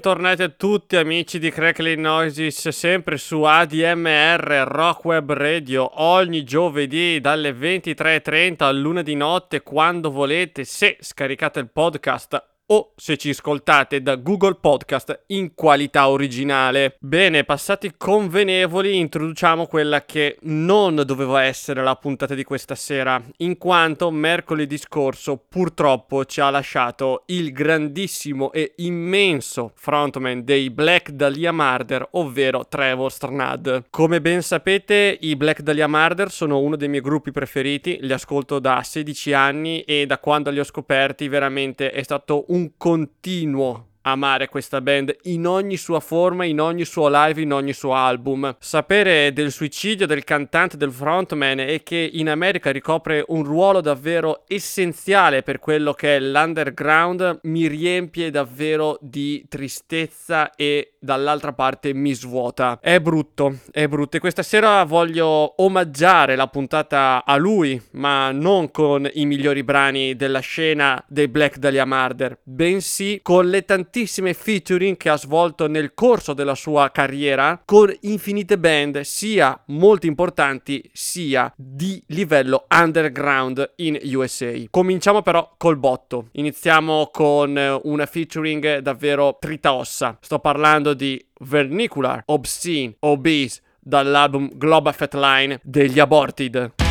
Bentornati tutti amici di Crackling Noises, sempre su ADMR Rock Web Radio, ogni giovedì dalle 23.30 a luna di notte, quando volete, se scaricate il podcast o se ci ascoltate da Google Podcast in qualità originale. Bene, passati convenevoli, introduciamo quella che non doveva essere la puntata di questa sera, in quanto mercoledì scorso purtroppo ci ha lasciato il grandissimo e immenso frontman dei Black Dahlia Murder, ovvero Trevor Strnad. Come ben sapete, i Black Dahlia Murder sono uno dei miei gruppi preferiti, li ascolto da 16 anni e da quando li ho scoperti veramente è stato un un continuo amare questa band in ogni sua forma, in ogni suo live, in ogni suo album. Sapere del suicidio del cantante del frontman e che in America ricopre un ruolo davvero essenziale per quello che è l'underground mi riempie davvero di tristezza e dall'altra parte mi svuota. È brutto, è brutto e questa sera voglio omaggiare la puntata a lui, ma non con i migliori brani della scena dei Black Dahlia Murder, bensì con le tantissime tantissime featuring che ha svolto nel corso della sua carriera con infinite band sia molto importanti sia di livello underground in USA. Cominciamo però col botto. Iniziamo con una featuring davvero tritaossa. Sto parlando di Vernicular, Obscene, Obese dall'album Global Fat Line degli Aborted.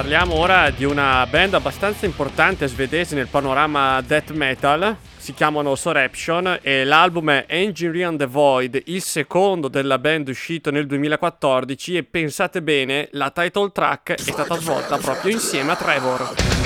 Parliamo ora di una band abbastanza importante svedese nel panorama death metal. Si chiamano Soreption e l'album è Engineer on the Void, il secondo della band uscito nel 2014 e pensate bene, la title track è stata svolta proprio insieme a Trevor.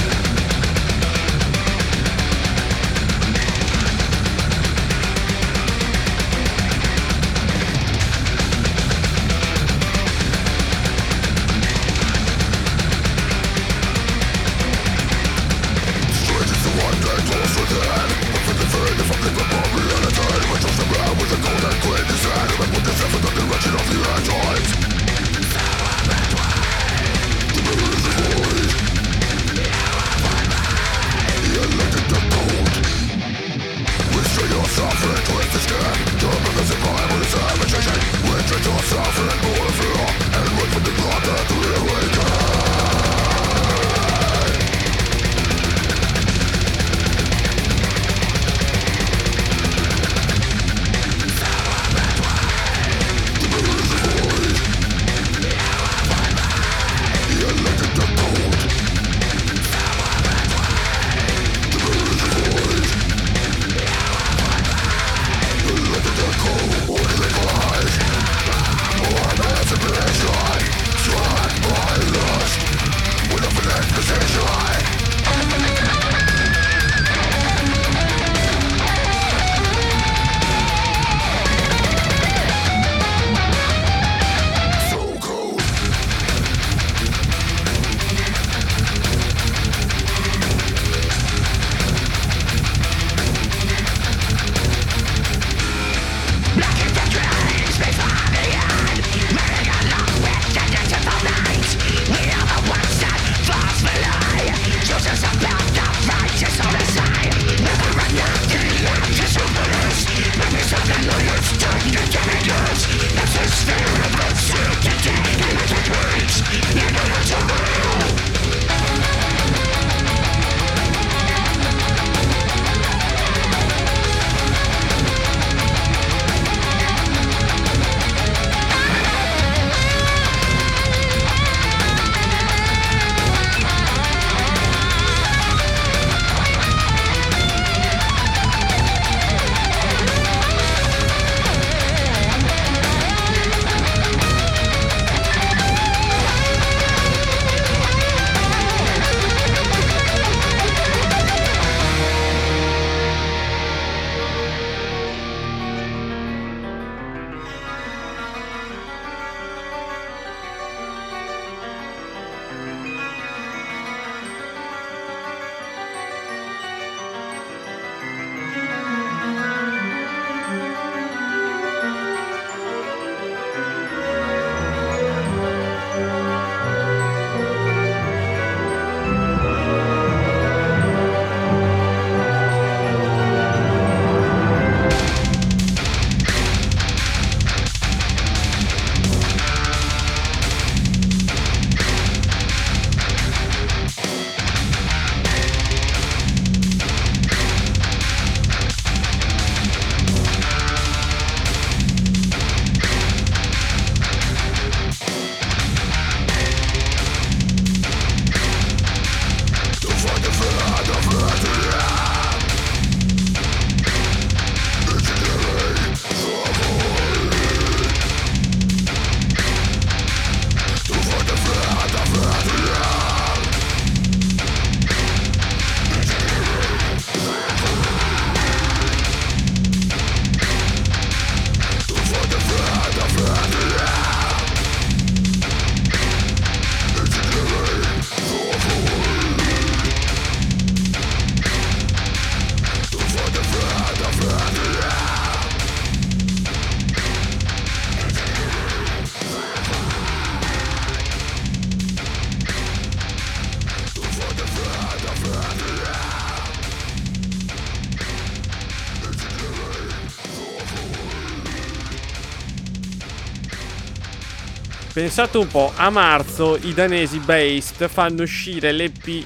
Pensate un po', a marzo i danesi Based fanno uscire l'EP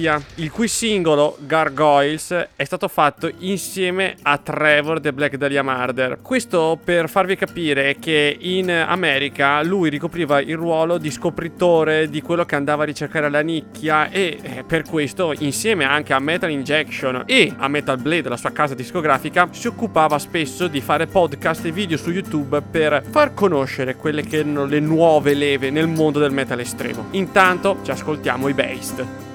Justizia, il cui singolo Gargoyles è stato fatto insieme a Trevor The Black Dahlia Murder. Questo per farvi capire che in America lui ricopriva il ruolo di scopritore di quello che andava a ricercare la nicchia e eh, per questo insieme anche a Metal Injection e a Metal Blade, la sua casa discografica, si occupava spesso di fare podcast e video su YouTube per far conoscere quelle che erano le nuove leve nel mondo del metal estremo. Intanto ci ascoltiamo i Based.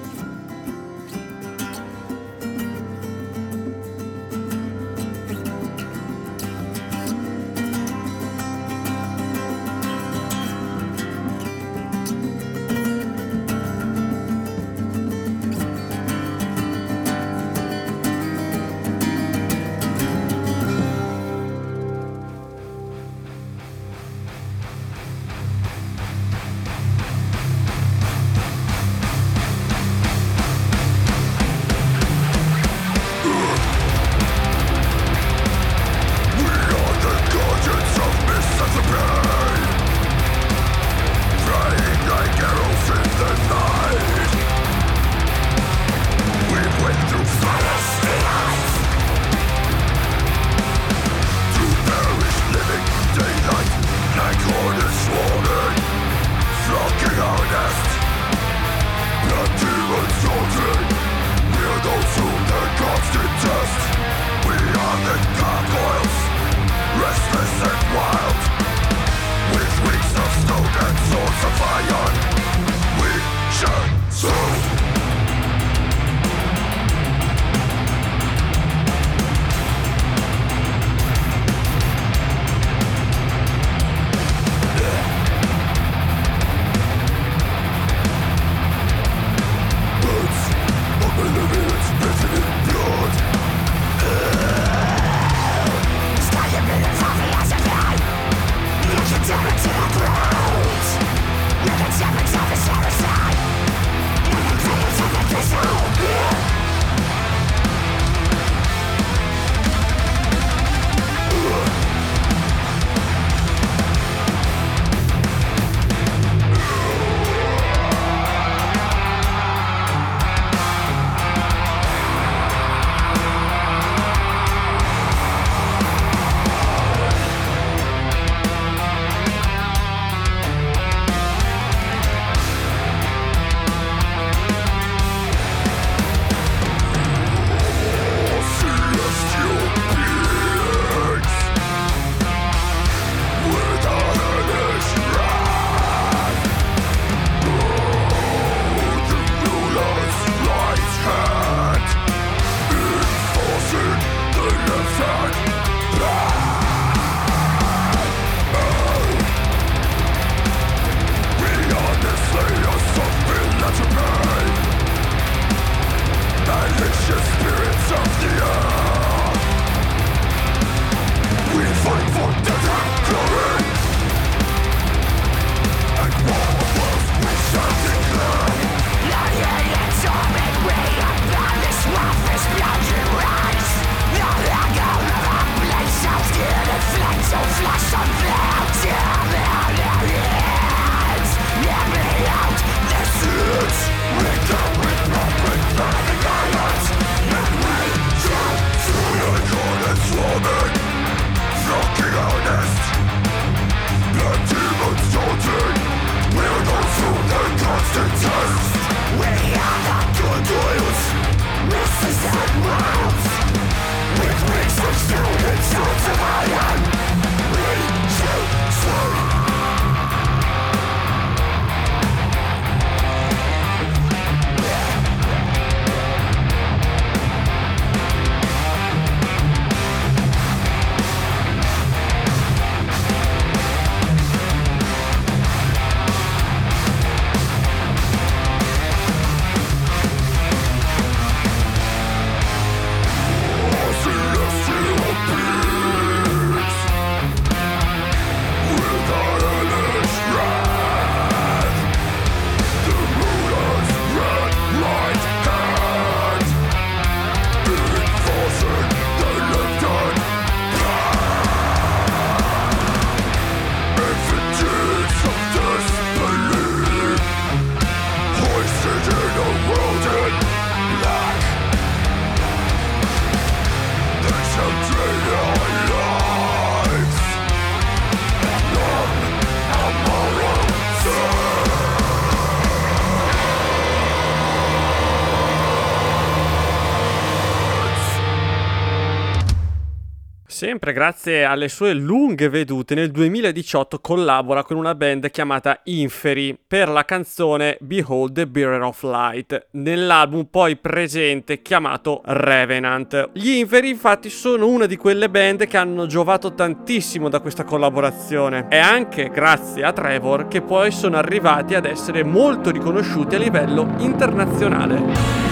Sempre grazie alle sue lunghe vedute, nel 2018 collabora con una band chiamata Inferi per la canzone Behold the Bearer of Light, nell'album poi presente chiamato Revenant. Gli Inferi infatti sono una di quelle band che hanno giovato tantissimo da questa collaborazione. È anche grazie a Trevor che poi sono arrivati ad essere molto riconosciuti a livello internazionale.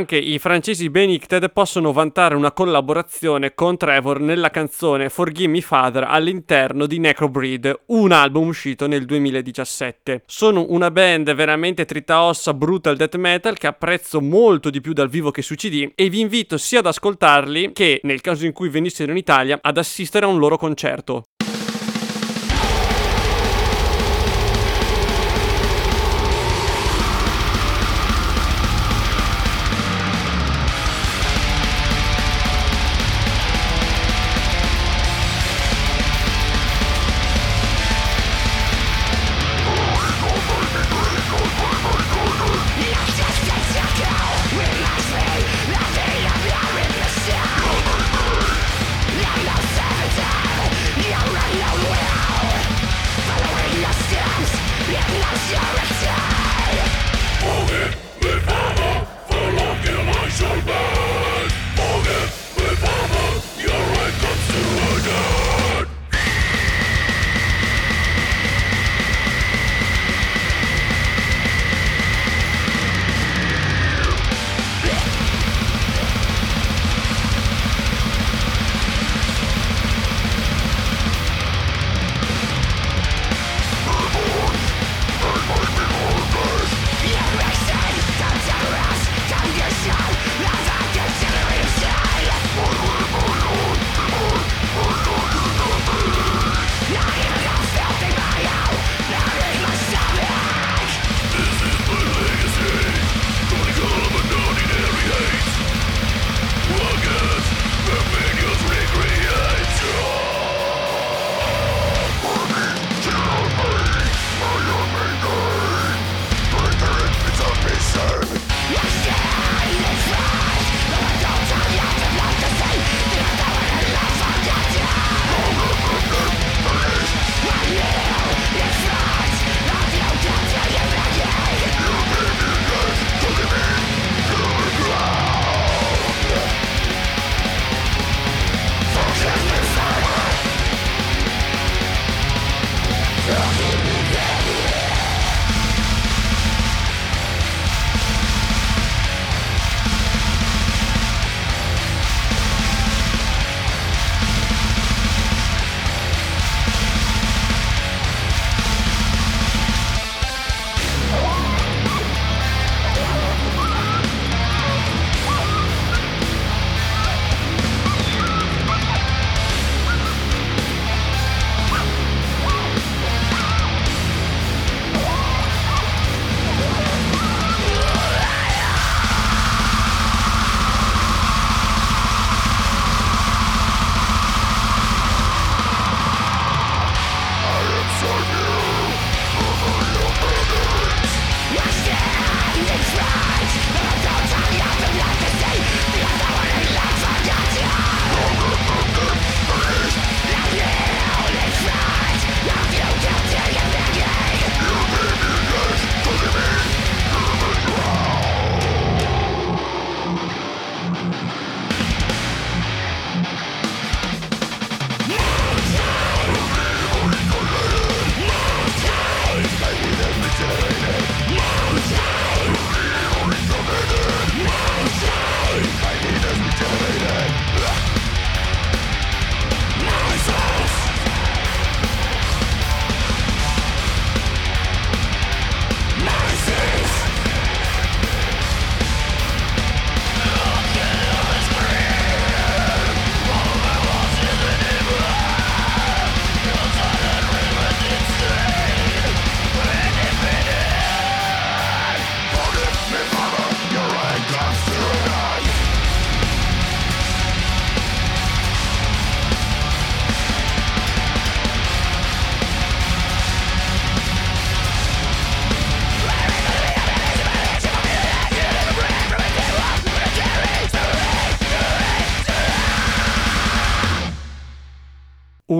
Anche i francesi Benigted possono vantare una collaborazione con Trevor nella canzone Forgive Me Father all'interno di Necrobreed, un album uscito nel 2017. Sono una band veramente tritaossa brutal death metal che apprezzo molto di più dal vivo che su CD e vi invito sia ad ascoltarli che, nel caso in cui venissero in Italia, ad assistere a un loro concerto.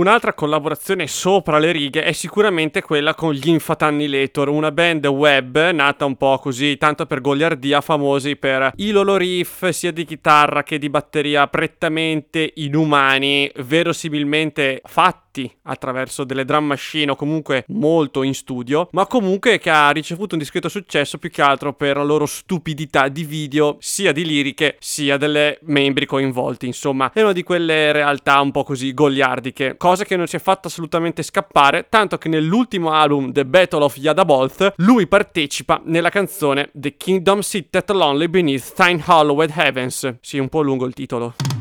Un'altra collaborazione sopra le righe è sicuramente quella con gli Infat Annihilator, una band web nata un po' così, tanto per goliardia, famosi per i loro riff sia di chitarra che di batteria prettamente inumani, verosimilmente fatti fatti attraverso delle drum machine o comunque molto in studio, ma comunque che ha ricevuto un discreto successo più che altro per la loro stupidità di video, sia di liriche sia delle membri coinvolti. Insomma, è una di quelle realtà un po' così goliardiche, cosa che non ci è fatta assolutamente scappare, tanto che nell'ultimo album The Battle of Yadaboth lui partecipa nella canzone The Kingdom Sitteth Lonely Beneath Thine Hollowed Heavens. Sì, un po' lungo il titolo.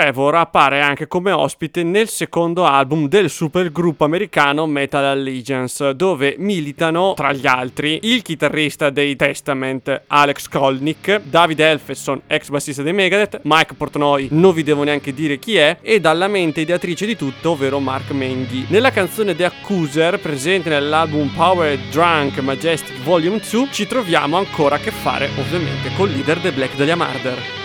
Trevor appare anche come ospite nel secondo album del supergruppo americano Metal Allegiance, dove militano tra gli altri il chitarrista dei Testament Alex Kolnick, David Elfesson, ex bassista dei Megadeth, Mike Portnoy, non vi devo neanche dire chi è, e dalla mente ideatrice di tutto, ovvero Mark Menghi. Nella canzone The Accuser, presente nell'album Power Drunk Majestic Volume 2, ci troviamo ancora a che fare ovviamente col leader dei Black Dahlia Murder.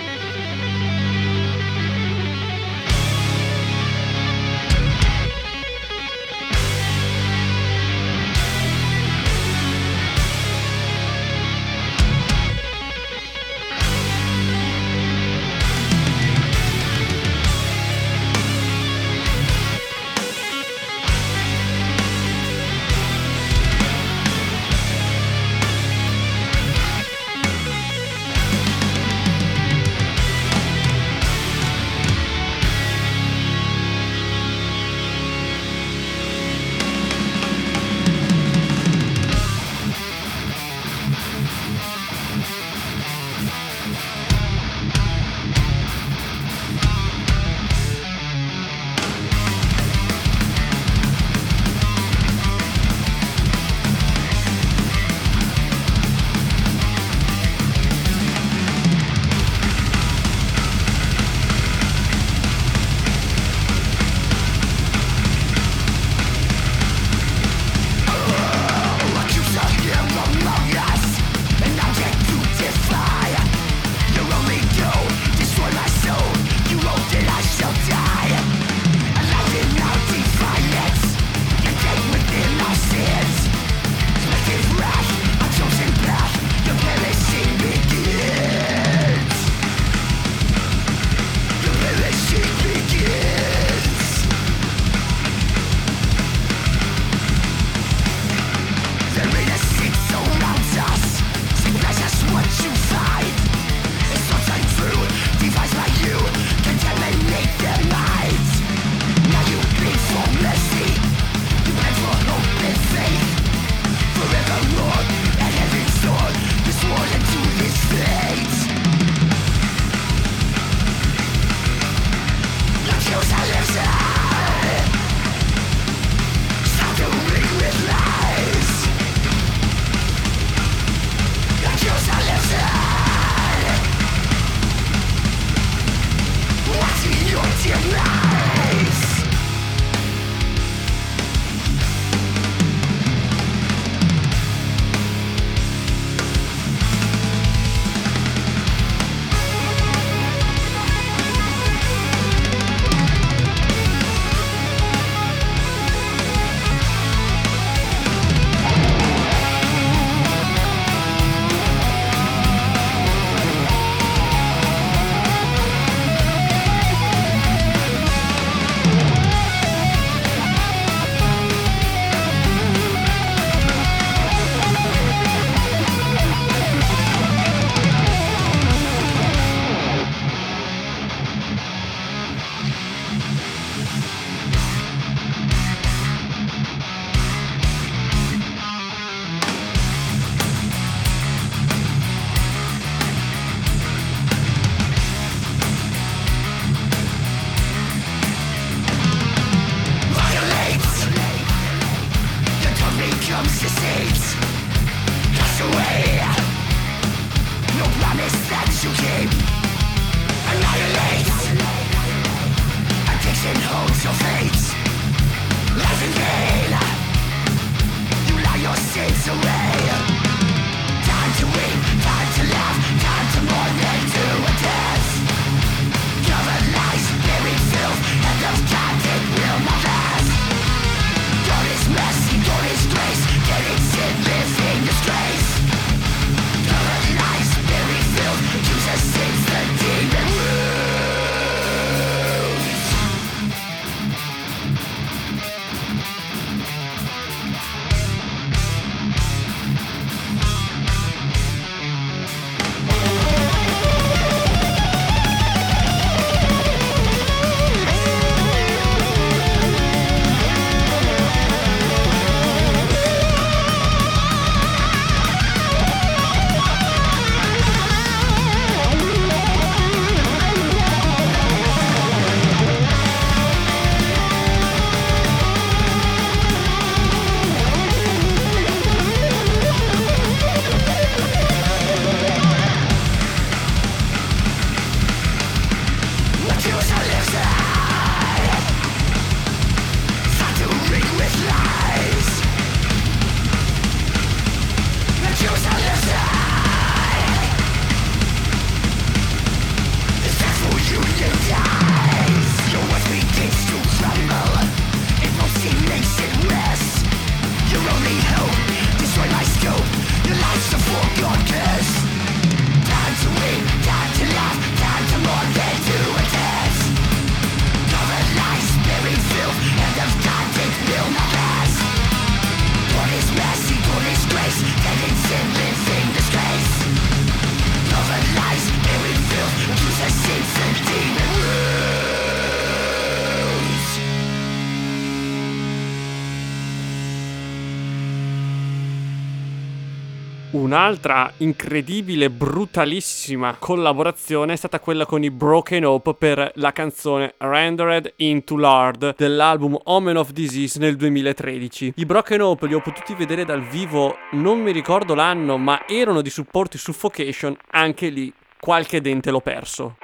Un'altra incredibile, brutalissima collaborazione è stata quella con i Broken Hope per la canzone Rendered into Lord dell'album Omen of Disease nel 2013. I Broken Hope li ho potuti vedere dal vivo, non mi ricordo l'anno, ma erano di supporti Suffocation, anche lì qualche dente l'ho perso.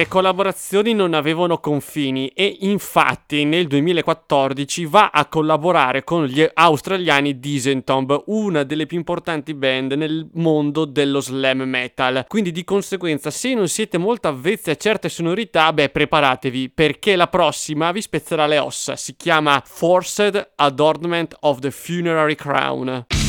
Le collaborazioni non avevano confini e infatti nel 2014 va a collaborare con gli australiani Disentomb, una delle più importanti band nel mondo dello slam metal. Quindi di conseguenza se non siete molto avvezzi a certe sonorità, beh preparatevi perché la prossima vi spezzerà le ossa. Si chiama Forced Adornment of the Funerary Crown.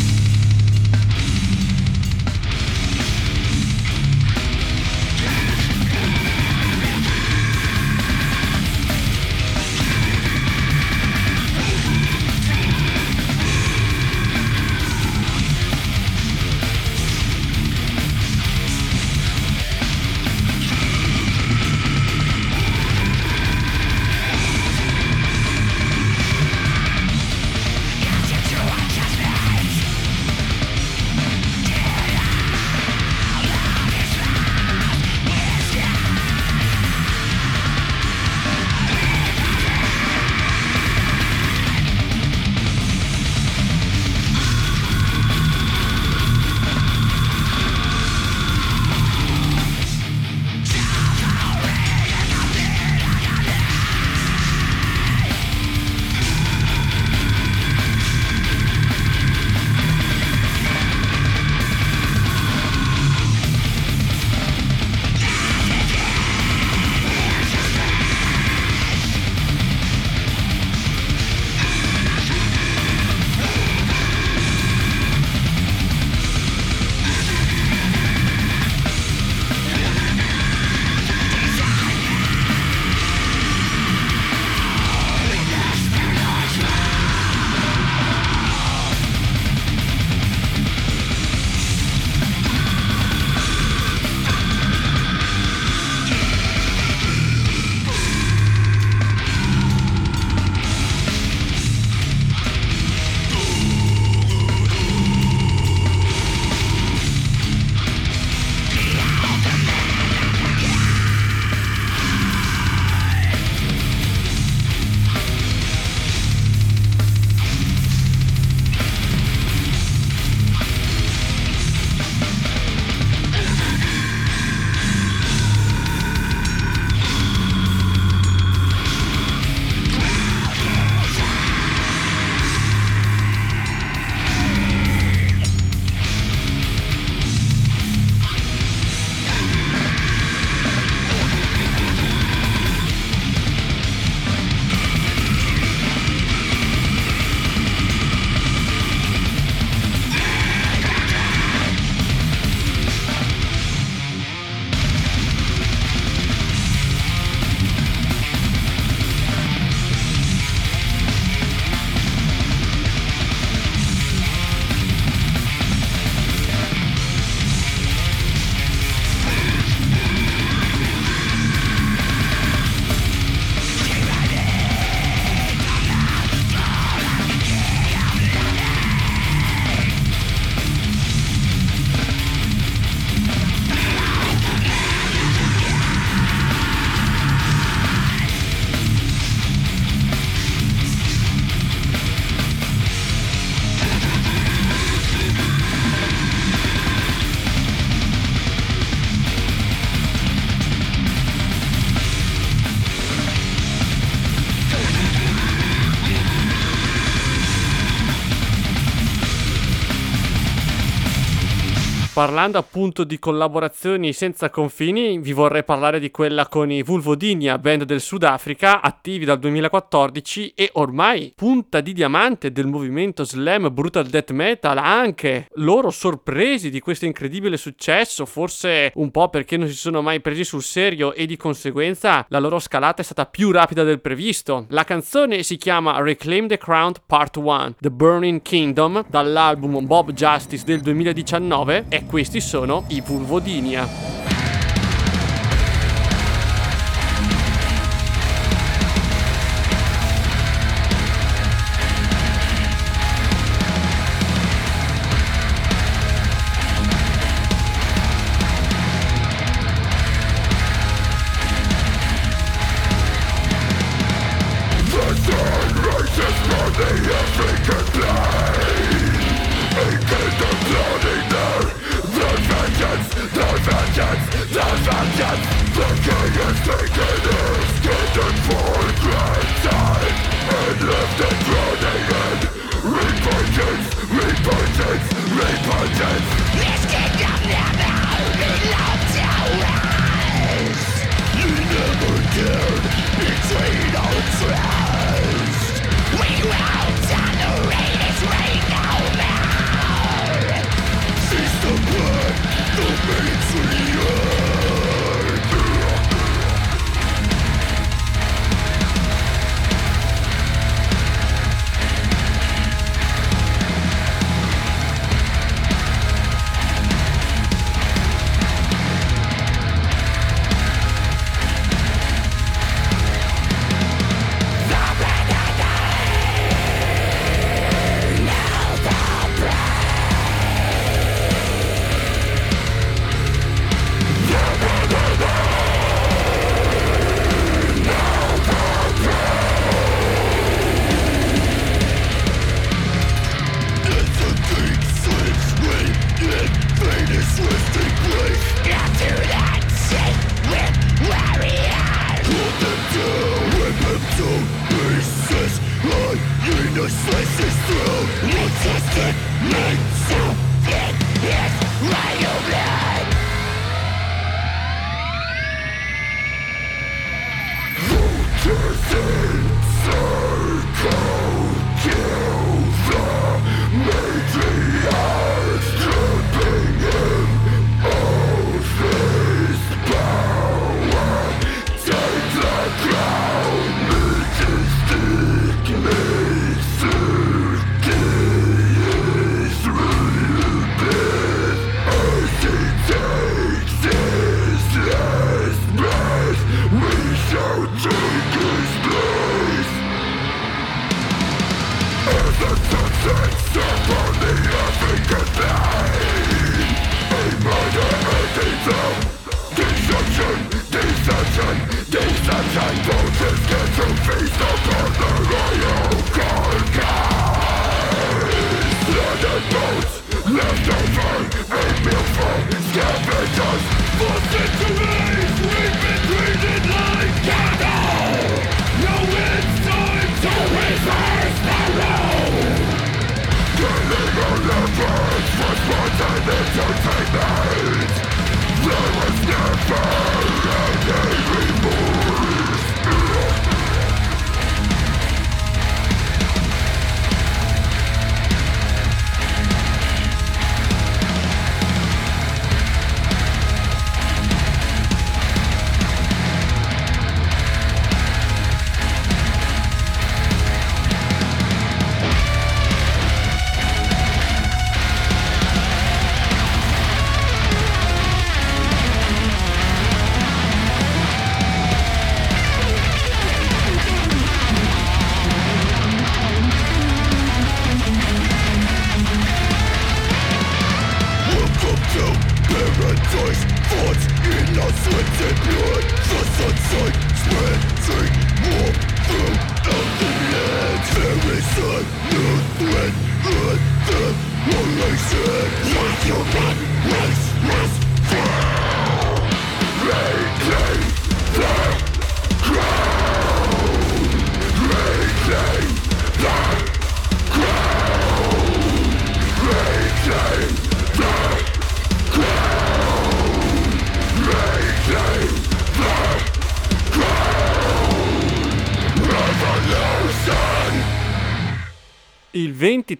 Parlando appunto di collaborazioni senza confini, vi vorrei parlare di quella con i Vulvodinia, band del Sudafrica, attivi dal 2014 e ormai punta di diamante del movimento slam brutal death metal, anche loro sorpresi di questo incredibile successo, forse un po' perché non si sono mai presi sul serio e di conseguenza la loro scalata è stata più rapida del previsto. La canzone si chiama Reclaim the Crown Part 1, The Burning Kingdom, dall'album Bob Justice del 2019 e questi sono i Vulvodinia. death.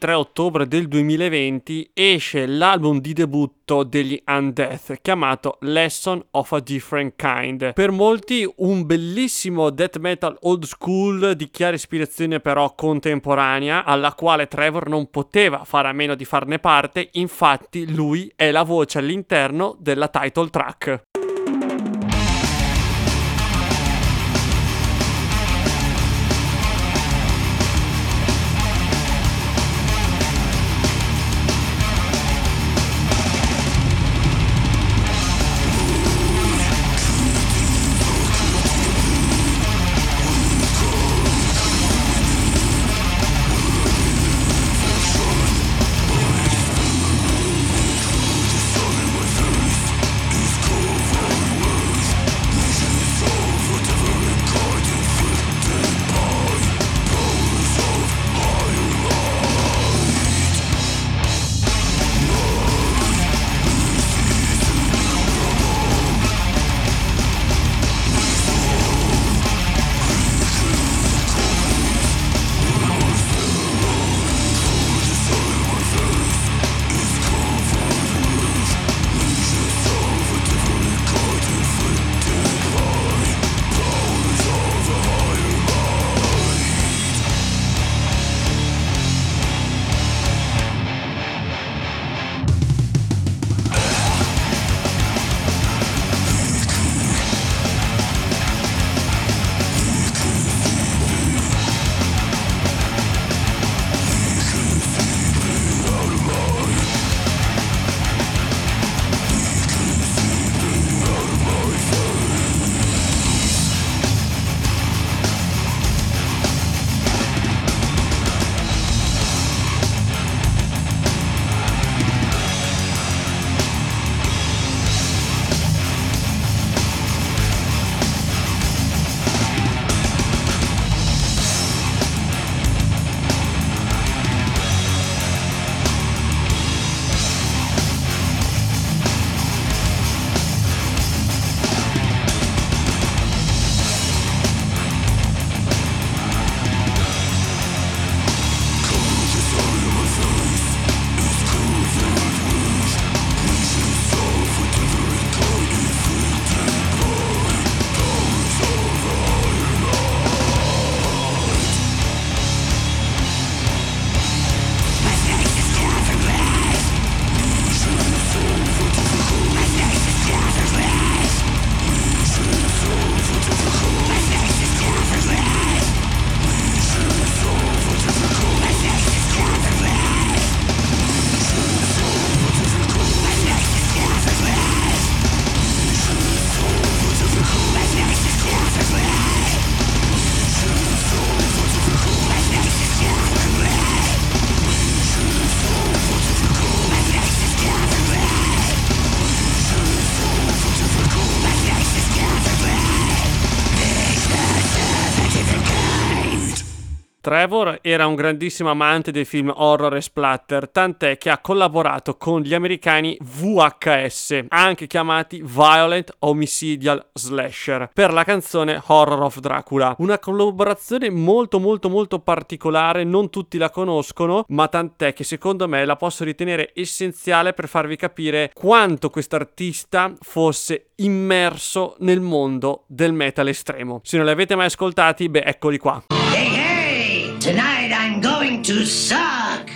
23 ottobre del 2020 esce l'album di debutto degli Undeath chiamato Lesson of a Different Kind. Per molti un bellissimo death metal old school di chiara ispirazione però contemporanea alla quale Trevor non poteva fare a meno di farne parte, infatti lui è la voce all'interno della title track. Trevor era un grandissimo amante dei film horror e splatter, tant'è che ha collaborato con gli americani VHS, anche chiamati Violent Homicidial Slasher, per la canzone Horror of Dracula. Una collaborazione molto molto molto particolare, non tutti la conoscono, ma tant'è che secondo me la posso ritenere essenziale per farvi capire quanto quest'artista fosse immerso nel mondo del metal estremo. Se non li avete mai ascoltati, beh, eccoli qua. Tonight I'm going to suck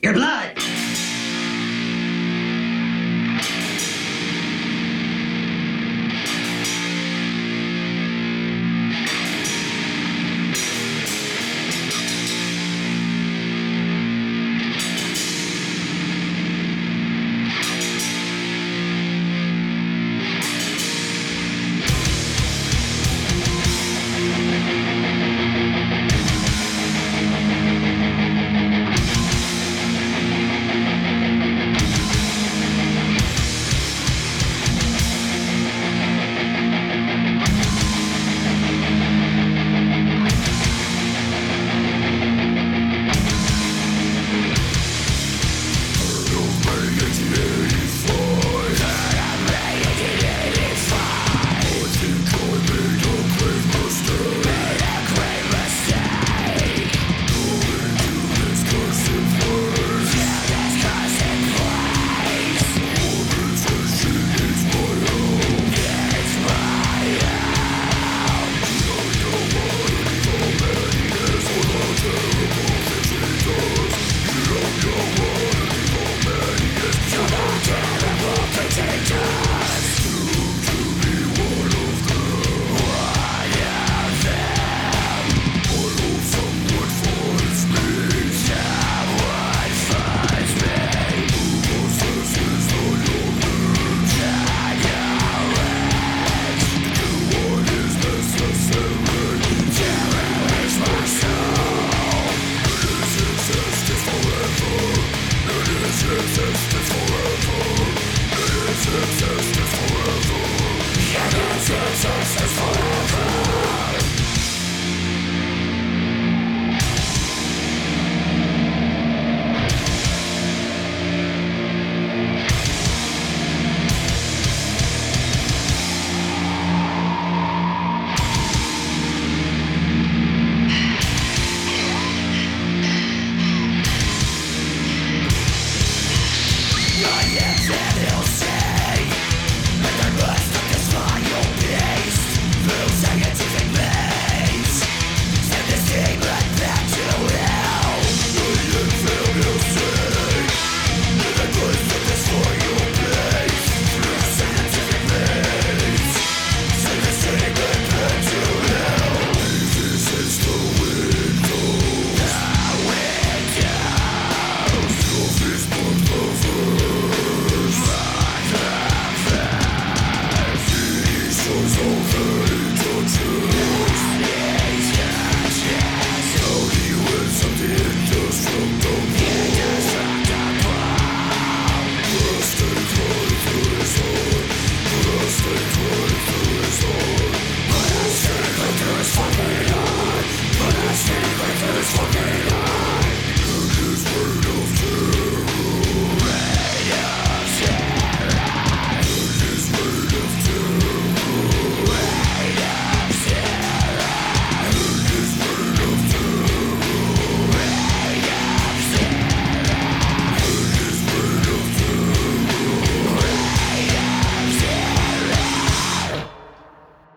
your blood.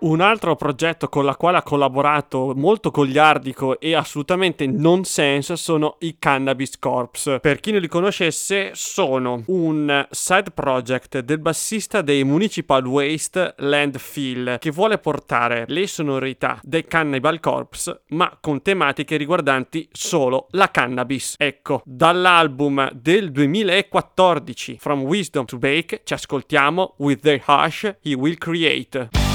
Un altro progetto con la quale ha collaborato molto goliardico e assolutamente nonsense sono i Cannabis Corps. Per chi non li conoscesse, sono un side project del bassista dei Municipal Waste Landfill che vuole portare le sonorità dei Cannibal Corps ma con tematiche riguardanti solo la cannabis. Ecco, dall'album del 2014 From Wisdom to Bake ci ascoltiamo With the Hush He Will Create.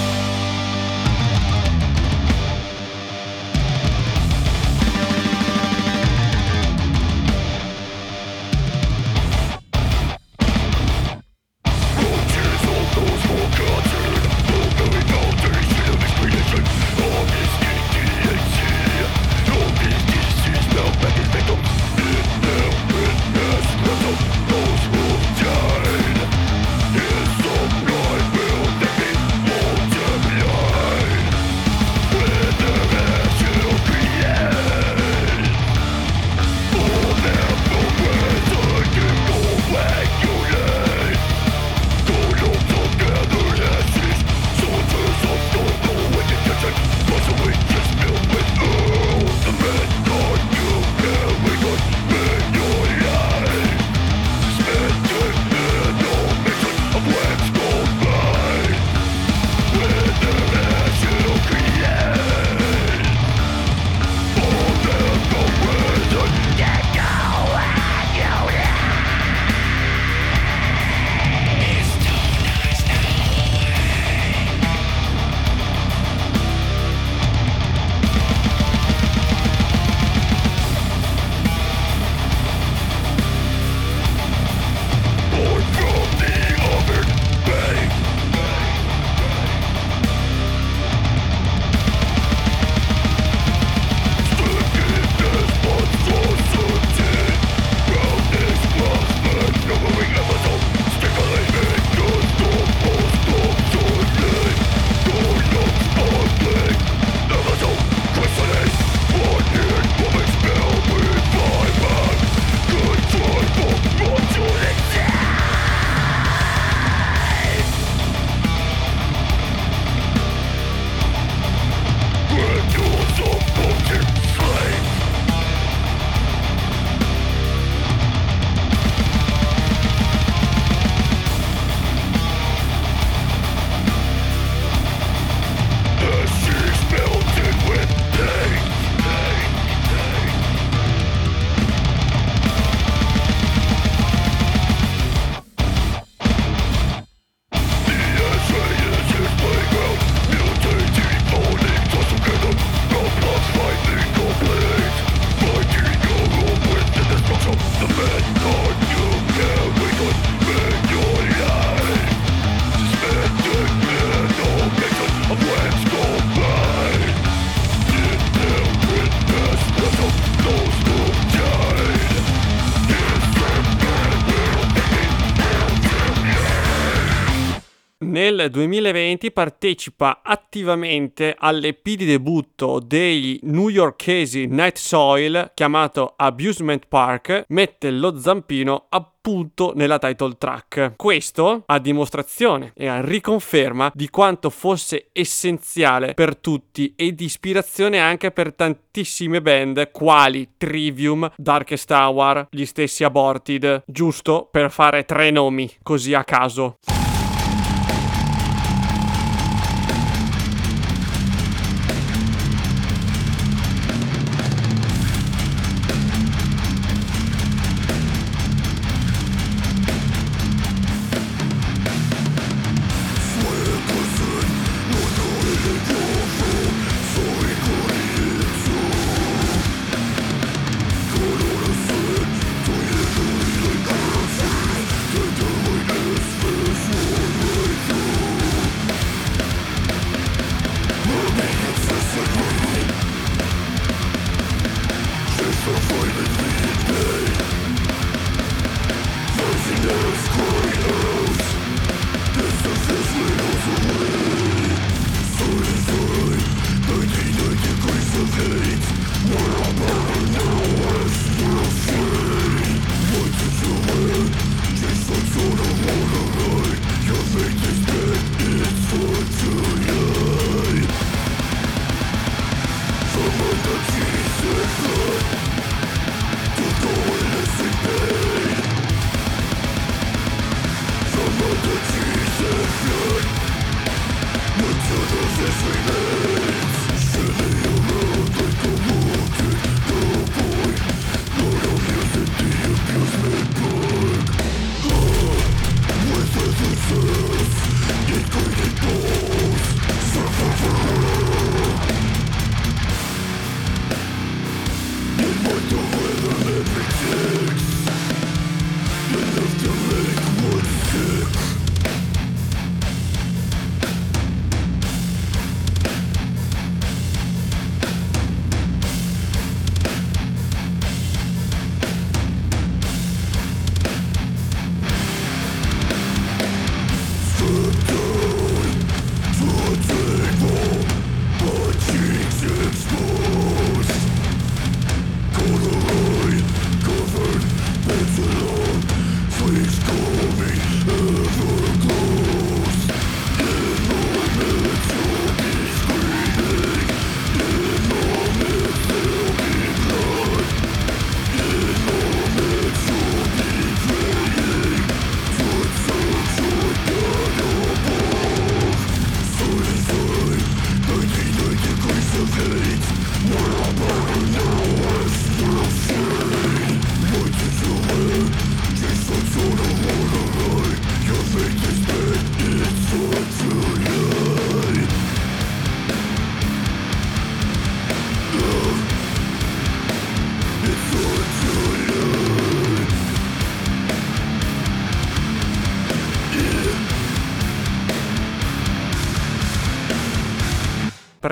2020 partecipa attivamente all'EP di debutto dei newyorkesi Night Soil chiamato Abusement Park, mette lo zampino appunto nella title track. Questo a dimostrazione e a riconferma di quanto fosse essenziale per tutti e di ispirazione anche per tantissime band quali Trivium, Darkest Hour, gli stessi Aborted, giusto per fare tre nomi così a caso.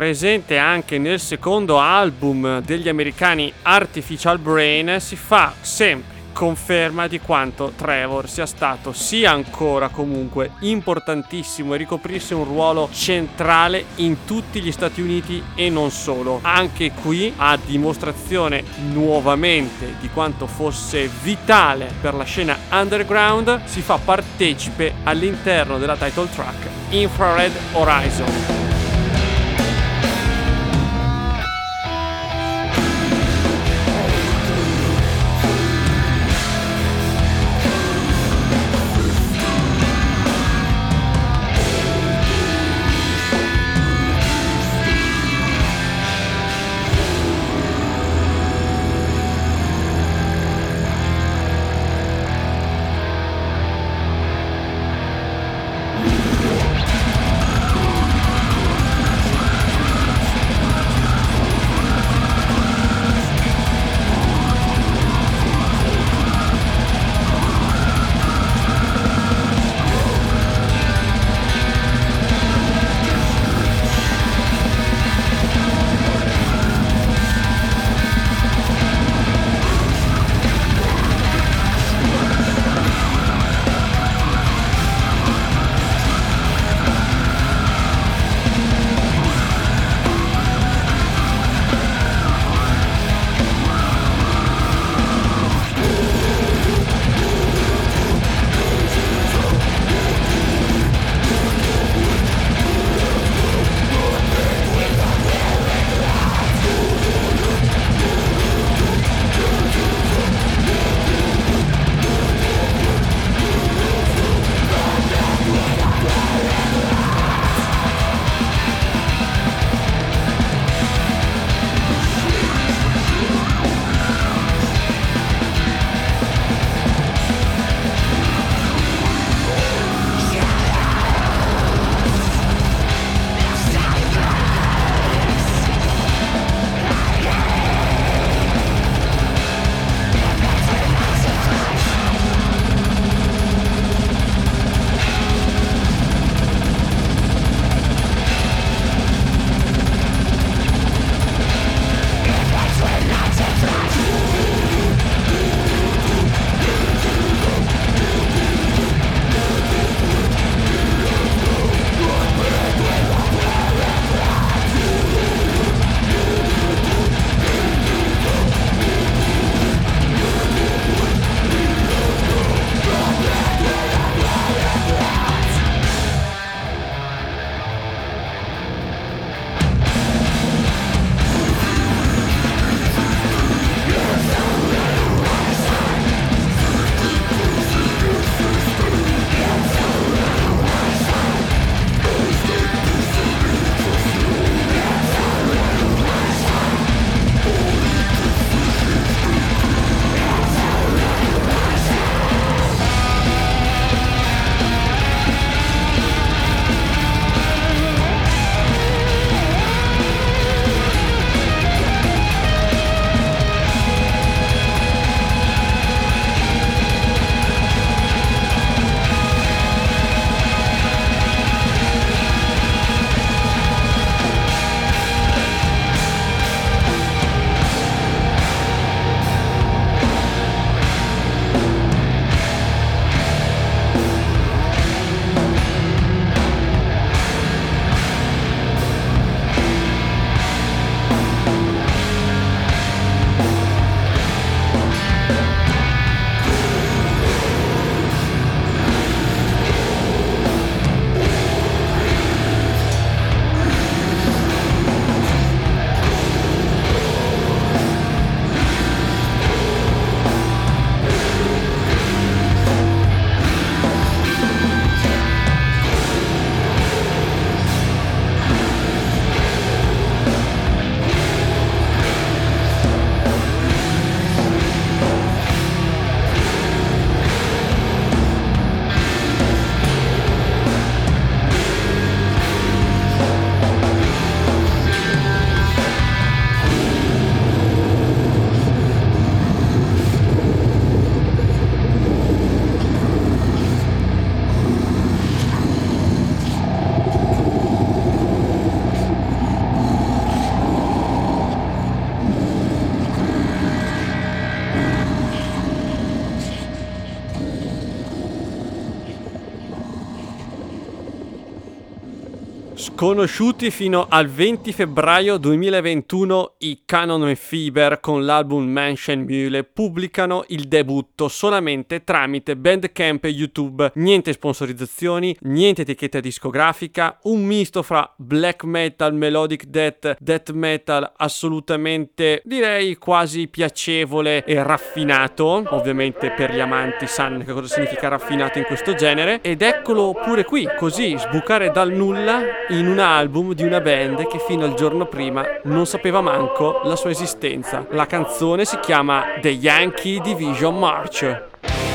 Presente anche nel secondo album degli americani Artificial Brain, si fa sempre conferma di quanto Trevor sia stato sia ancora comunque importantissimo e ricoprisse un ruolo centrale in tutti gli Stati Uniti e non solo. Anche qui a dimostrazione nuovamente di quanto fosse vitale per la scena underground si fa partecipe all'interno della title track Infrared Horizon. Sconosciuti fino al 20 febbraio 2021 i Canon e Fiber con l'album Menschenmühle pubblicano il debutto solamente tramite Bandcamp e YouTube. Niente sponsorizzazioni, niente etichetta discografica, un misto fra black metal, melodic death, death metal assolutamente direi quasi piacevole e raffinato. Ovviamente per gli amanti sanno che cosa significa raffinato in questo genere ed eccolo pure qui, così sbucare dal nulla in un album di una band che fino al giorno prima non sapeva manco la sua esistenza. La canzone si chiama The Yankee Division March.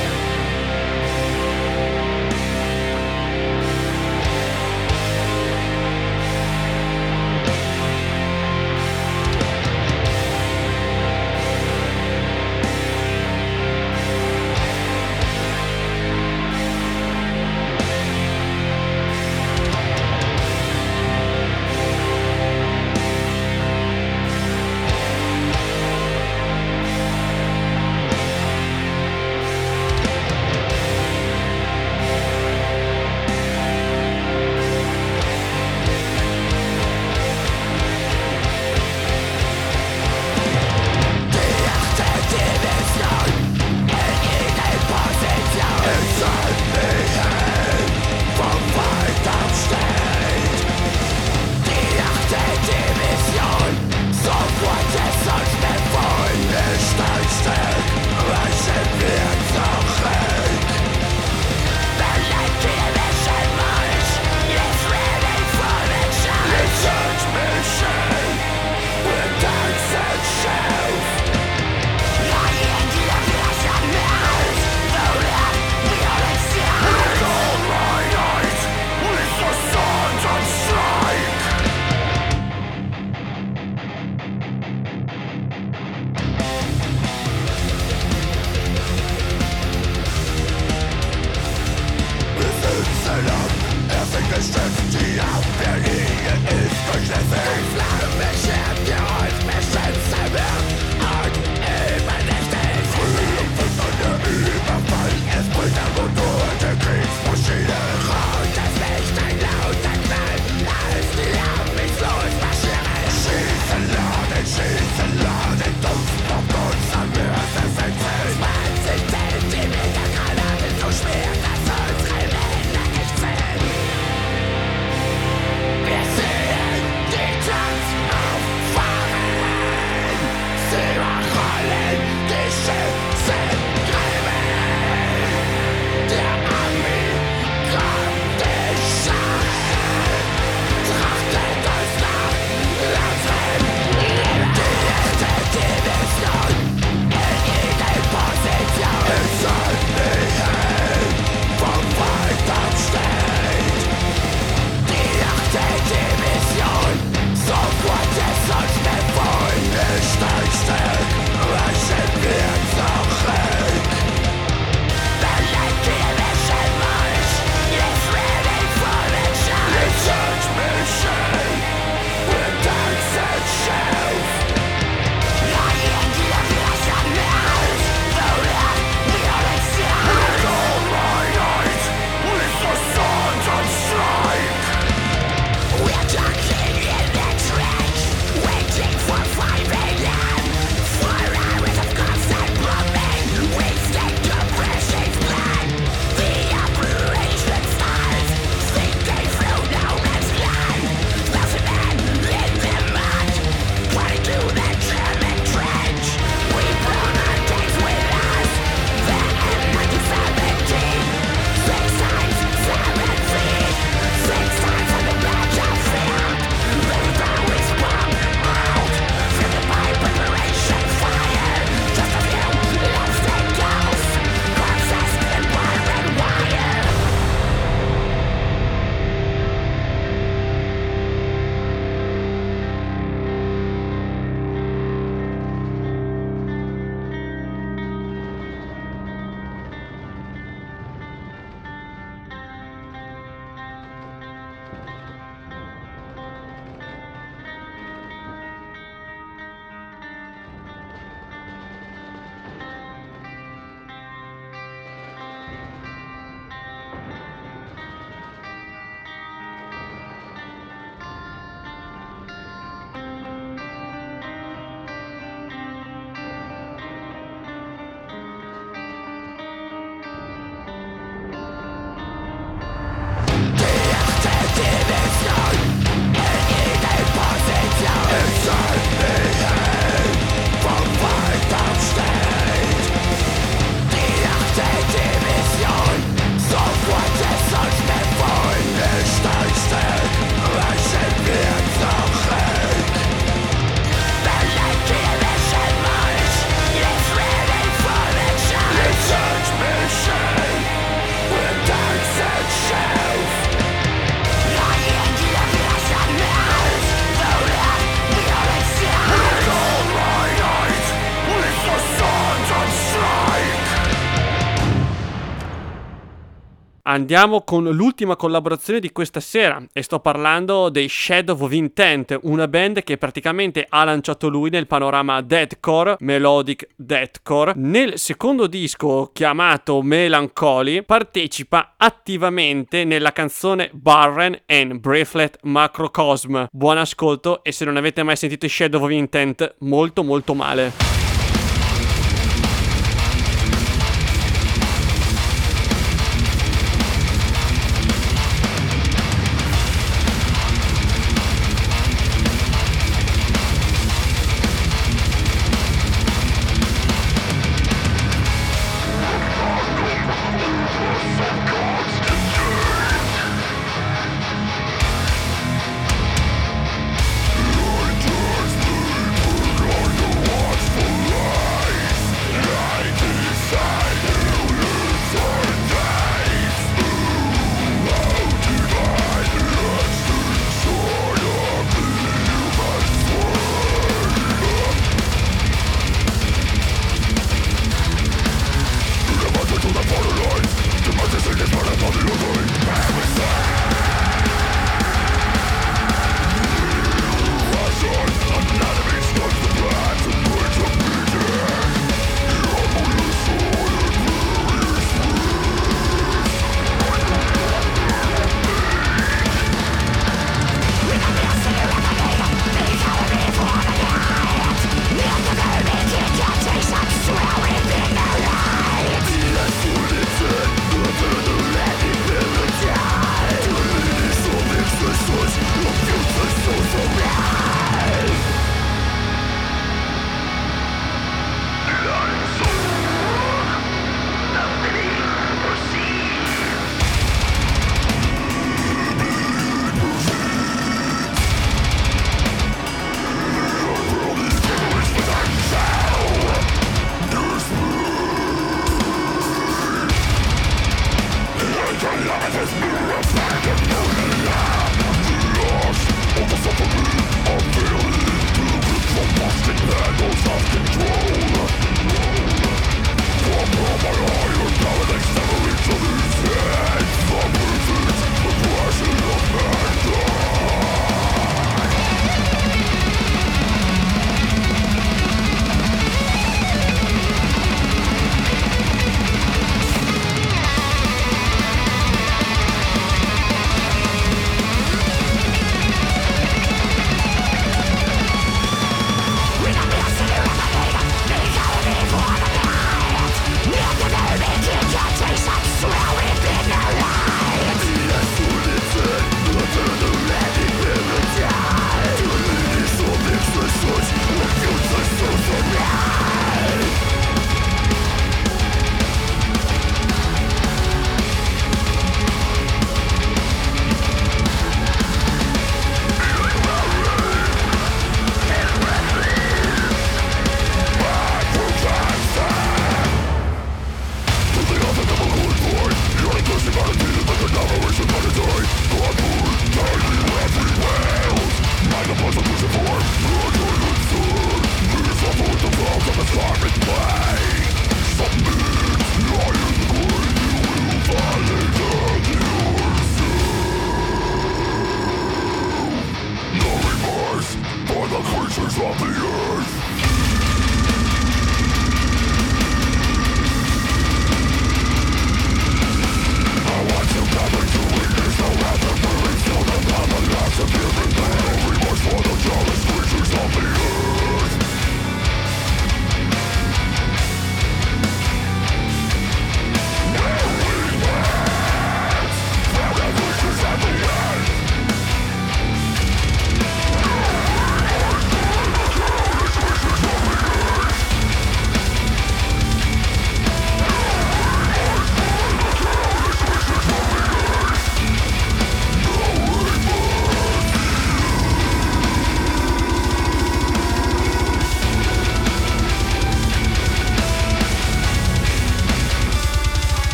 Andiamo con l'ultima collaborazione di questa sera e sto parlando dei Shadow of Intent, una band che praticamente ha lanciato lui nel panorama deathcore, melodic deathcore. Nel secondo disco chiamato Melancholy partecipa attivamente nella canzone Barren and Bracelet Macrocosm. Buon ascolto e se non avete mai sentito i Shadow of Intent, molto molto male.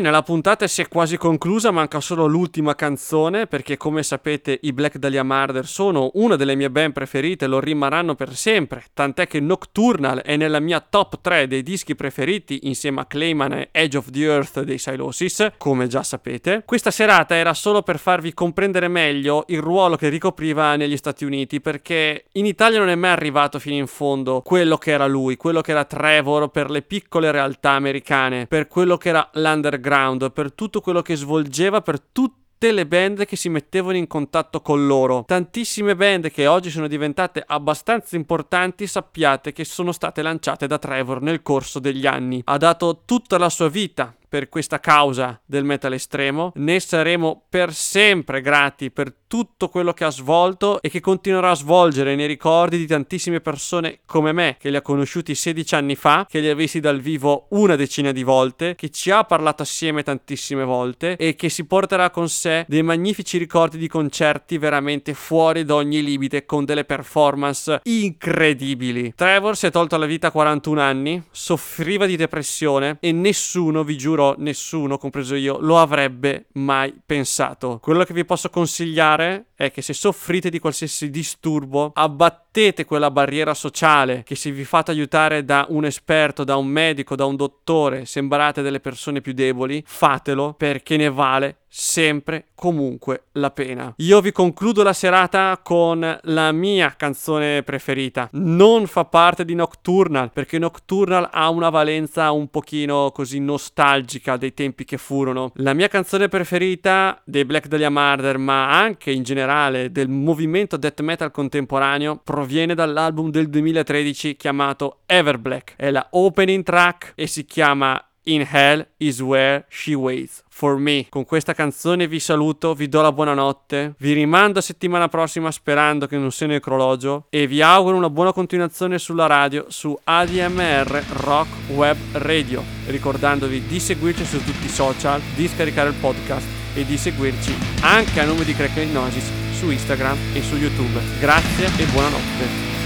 Bene, la puntata si è quasi conclusa, manca solo l'ultima canzone perché come sapete i Black Dahlia Murder sono una delle mie band preferite, lo rimarranno per sempre, tant'è che Nocturnal è nella mia top 3 dei dischi preferiti insieme a Clayman e Edge of the Earth dei Silosis, come già sapete. Questa serata era solo per farvi comprendere meglio il ruolo che ricopriva negli Stati Uniti perché in Italia non è mai arrivato fino in fondo quello che era lui, quello che era Trevor per le piccole realtà americane, per quello che era l'underground, per tutto quello che svolgeva, per tutte le band che si mettevano in contatto con loro. Tantissime band che oggi sono diventate abbastanza importanti, sappiate che sono state lanciate da Trevor nel corso degli anni. Ha dato tutta la sua vita per questa causa del metal estremo. Ne saremo per sempre grati per tutto quello che ha svolto e che continuerà a svolgere nei ricordi di tantissime persone come me, che li ha conosciuti 16 anni fa, che li ha visti dal vivo una decina di volte, che ci ha parlato assieme tantissime volte e che si porterà con sé dei magnifici ricordi di concerti veramente fuori da ogni limite con delle performance incredibili. Trevor si è tolto la vita a 41 anni, soffriva di depressione e nessuno, vi giuro, giuro nessuno, compreso io, lo avrebbe mai pensato. Quello che vi posso consigliare è che se soffrite di qualsiasi disturbo, abbattete quella barriera sociale che se vi fate aiutare da un esperto, da un medico, da un dottore, sembrate delle persone più deboli, fatelo perché ne vale sempre comunque la pena. Io vi concludo la serata con la mia canzone preferita. Non fa parte di Nocturnal perché Nocturnal ha una valenza un pochino così nostalgica dei tempi che furono. La mia canzone preferita dei Black Dahlia Murder, ma anche in generale del movimento death metal contemporaneo, proviene dall'album del 2013 chiamato Everblack. È la opening track e si chiama In Hell is Where She Waits for Me. Con questa canzone vi saluto, vi do la buonanotte, vi rimando a settimana prossima sperando che non sia necrologio e vi auguro una buona continuazione sulla radio su ADMR Rock Web Radio, ricordandovi di seguirci su tutti i social, di scaricare il podcast e di seguirci anche a nome di Crack Gnosis su Instagram e su YouTube. Grazie e buonanotte.